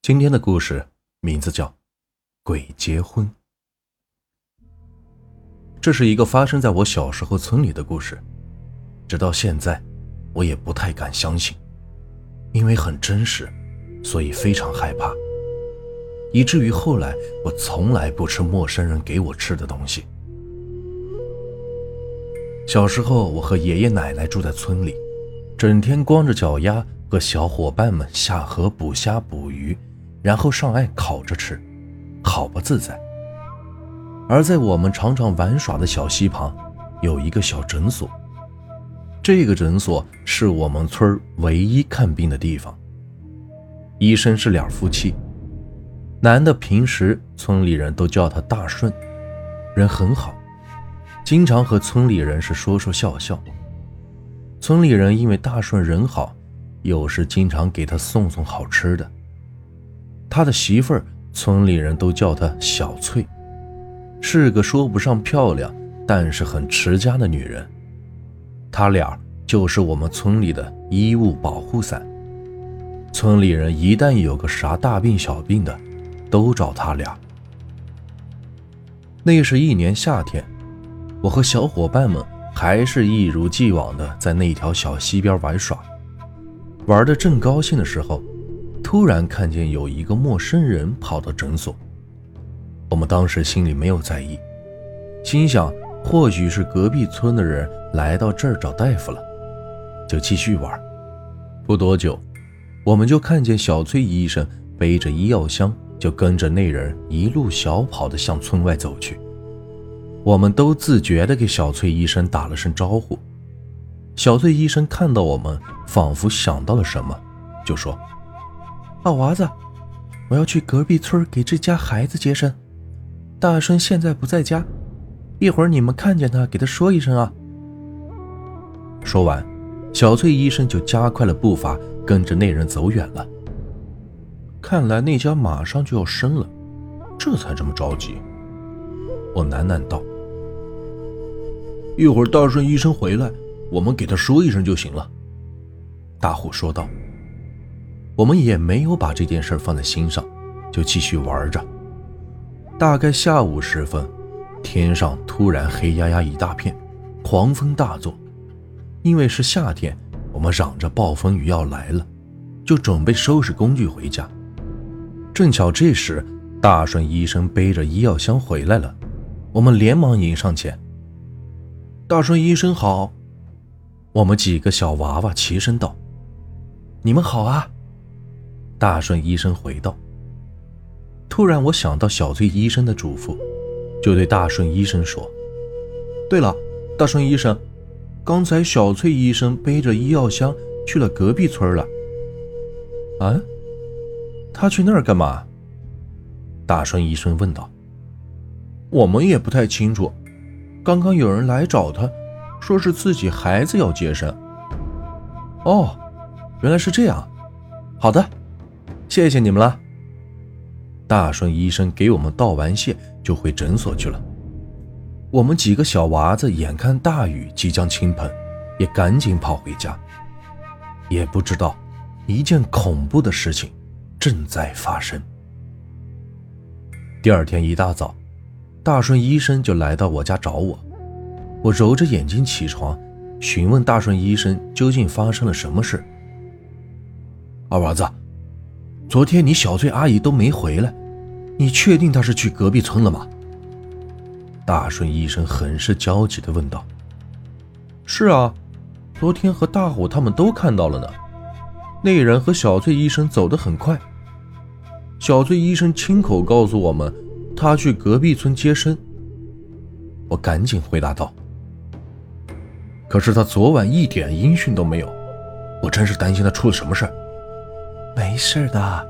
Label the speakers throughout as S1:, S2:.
S1: 今天的故事名字叫《鬼结婚》。这是一个发生在我小时候村里的故事，直到现在，我也不太敢相信，因为很真实，所以非常害怕，以至于后来我从来不吃陌生人给我吃的东西。小时候，我和爷爷奶奶住在村里，整天光着脚丫和小伙伴们下河捕虾捕鱼。然后上岸烤着吃，好不自在。而在我们常常玩耍的小溪旁，有一个小诊所。这个诊所是我们村唯一看病的地方。医生是两夫妻，男的平时村里人都叫他大顺，人很好，经常和村里人是说说笑笑。村里人因为大顺人好，有时经常给他送送好吃的。他的媳妇儿，村里人都叫她小翠，是个说不上漂亮，但是很持家的女人。他俩就是我们村里的衣物保护伞。村里人一旦有个啥大病小病的，都找他俩。那是一年夏天，我和小伙伴们还是一如既往的在那条小溪边玩耍，玩的正高兴的时候。突然看见有一个陌生人跑到诊所，我们当时心里没有在意，心想或许是隔壁村的人来到这儿找大夫了，就继续玩。不多久，我们就看见小崔医生背着医药箱，就跟着那人一路小跑的向村外走去。我们都自觉地给小崔医生打了声招呼。小崔医生看到我们，仿佛想到了什么，就说。二娃子，我要去隔壁村给这家孩子接生。大顺现在不在家，一会儿你们看见他，给他说一声啊。说完，小翠医生就加快了步伐，跟着那人走远了。看来那家马上就要生了，这才这么着急。我喃喃道：“
S2: 一会儿大顺医生回来，我们给他说一声就行了。”
S1: 大虎说道。我们也没有把这件事放在心上，就继续玩着。大概下午时分，天上突然黑压压一大片，狂风大作。因为是夏天，我们嚷着暴风雨要来了，就准备收拾工具回家。正巧这时，大顺医生背着医药箱回来了，我们连忙迎上前。
S2: 大顺医生好！
S1: 我们几个小娃娃齐声道：“你们好啊！”大顺医生回道：“突然，我想到小翠医生的嘱咐，就对大顺医生说：‘
S2: 对了，大顺医生，刚才小翠医生背着医药箱去了隔壁村了。’
S1: 啊？他去那儿干嘛？”大顺医生问道。
S2: “我们也不太清楚。刚刚有人来找他，说是自己孩子要接生。”
S1: 哦，原来是这样。好的。谢谢你们了。大顺医生给我们道完谢，就回诊所去了。我们几个小娃子眼看大雨即将倾盆，也赶紧跑回家。也不知道，一件恐怖的事情正在发生。第二天一大早，大顺医生就来到我家找我。我揉着眼睛起床，询问大顺医生究竟发生了什么事。
S2: 二娃子。昨天你小翠阿姨都没回来，你确定她是去隔壁村了吗？
S1: 大顺医生很是焦急地问道。
S2: 是啊，昨天和大虎他们都看到了呢。那人和小翠医生走得很快，小翠医生亲口告诉我们，他去隔壁村接生。
S1: 我赶紧回答道。可是他昨晚一点音讯都没有，我真是担心他出了什么事儿。
S3: 没事的，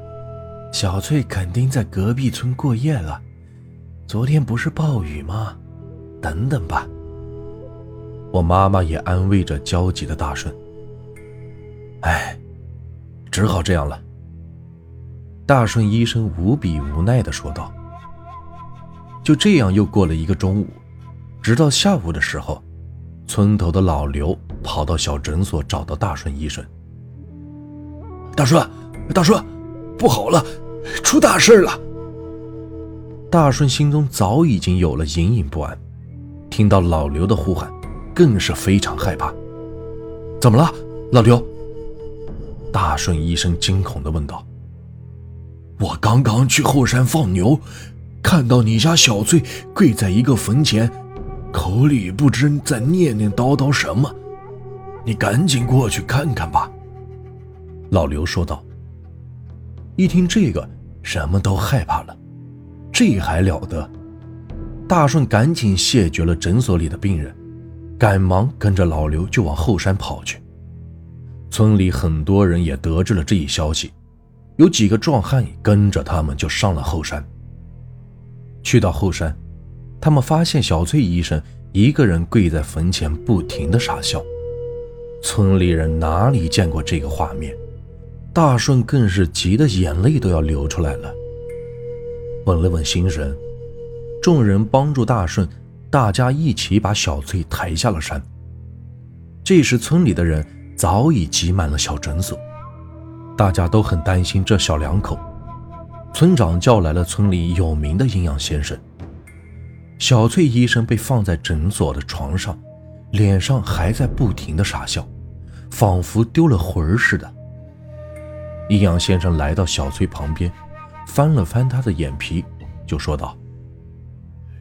S3: 小翠肯定在隔壁村过夜了。昨天不是暴雨吗？等等吧。
S1: 我妈妈也安慰着焦急的大顺。哎，只好这样了。大顺医生无比无奈地说道。就这样又过了一个中午，直到下午的时候，村头的老刘跑到小诊所找到大顺医生。
S2: 大顺。大顺，不好了！
S3: 出大事了！
S2: 大顺心中早已经有了隐隐不安，听到老刘的呼喊，更是非常害怕。怎么了，老刘？大顺医生惊恐地问道。
S3: 我刚刚去后山放牛，看到你家小翠跪在一个坟前，口里不知在念念叨叨什么。你赶紧过去看看吧。”
S2: 老刘说道。一听这个，什么都害怕了。这还了得！大顺赶紧谢绝了诊所里的病人，赶忙跟着老刘就往后山跑去。村里很多人也得知了这一消息。有几个壮汉跟着他们就上了后山。去到后山，他们发现小翠医生一个人跪在坟前，不停的傻笑。村里人哪里见过这个画面？大顺更是急得眼泪都要流出来了。稳了稳心神，众人帮助大顺，大家一起把小翠抬下了山。这时，村里的人早已挤满了小诊所。大家都很担心这小两口，村长叫来了村里有名的营养先生。小翠医生被放在诊所的床上，脸上还在不停的傻笑，仿佛丢了魂似的。营养先生来到小翠旁边，翻了翻她的眼皮，就说道：“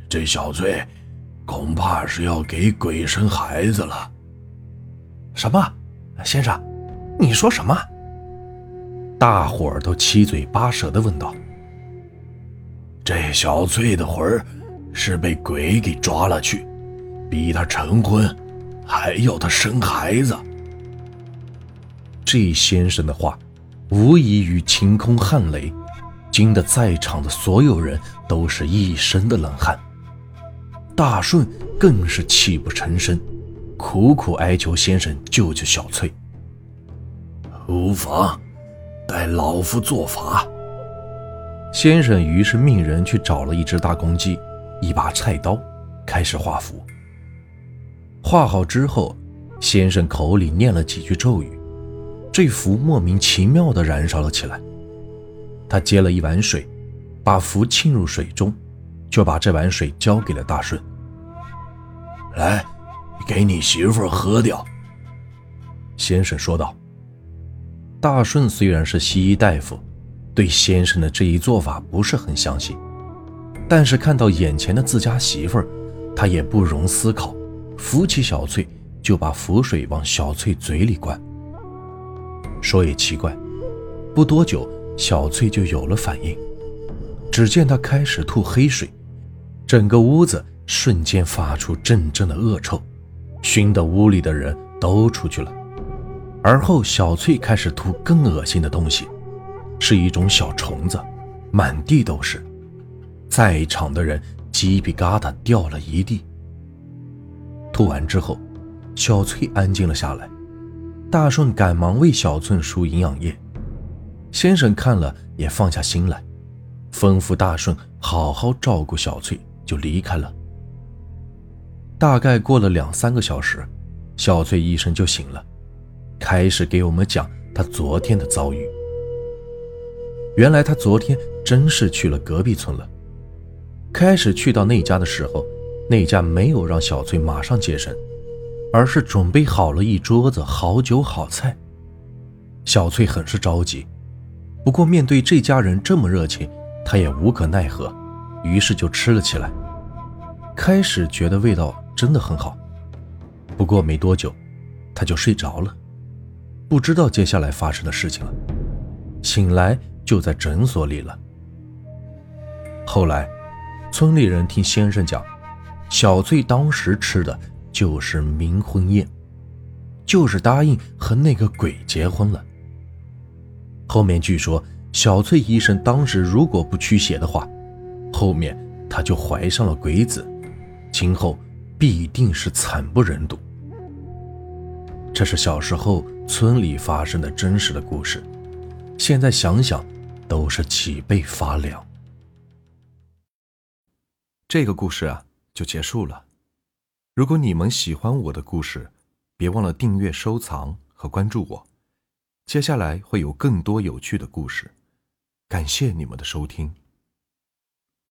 S3: 这小翠，恐怕是要给鬼生孩子了。”“
S2: 什么？先生，你说什么？”大伙儿都七嘴八舌的问道：“
S3: 这小翠的魂儿是被鬼给抓了去，逼她成婚，还要她生孩子。”
S2: 这先生的话，无异于晴空撼雷，惊得在场的所有人都是一身的冷汗。大顺更是泣不成声，苦苦哀求先生救救小翠。
S3: 无妨。待老夫做法。
S2: 先生于是命人去找了一只大公鸡，一把菜刀，开始画符。画好之后，先生口里念了几句咒语，这符莫名其妙地燃烧了起来。他接了一碗水，把符浸入水中，就把这碗水交给了大顺。
S3: 来，给你媳妇喝掉。
S2: 先生说道。大顺虽然是西医大夫，对先生的这一做法不是很相信，但是看到眼前的自家媳妇儿，他也不容思考，扶起小翠就把符水往小翠嘴里灌。说也奇怪，不多久小翠就有了反应，只见她开始吐黑水，整个屋子瞬间发出阵阵的恶臭，熏得屋里的人都出去了。而后，小翠开始吐更恶心的东西，是一种小虫子，满地都是。在场的人鸡皮疙瘩掉了一地。吐完之后，小翠安静了下来。大顺赶忙为小翠输营养液。先生看了也放下心来，吩咐大顺好好照顾小翠，就离开了。大概过了两三个小时，小翠医生就醒了。开始给我们讲他昨天的遭遇。原来他昨天真是去了隔壁村了。开始去到那家的时候，那家没有让小翠马上接生，而是准备好了一桌子好酒好菜。小翠很是着急，不过面对这家人这么热情，她也无可奈何，于是就吃了起来。开始觉得味道真的很好，不过没多久，她就睡着了。不知道接下来发生的事情了，醒来就在诊所里了。后来，村里人听先生讲，小翠当时吃的就是冥婚宴，就是答应和那个鬼结婚了。后面据说小翠医生当时如果不驱邪的话，后面她就怀上了鬼子，今后必定是惨不忍睹。这是小时候。村里发生的真实的故事，现在想想都是脊背发凉。这个故事啊就结束了。如果你们喜欢我的故事，别忘了订阅、收藏和关注我。接下来会有更多有趣的故事。
S1: 感谢你们的收听。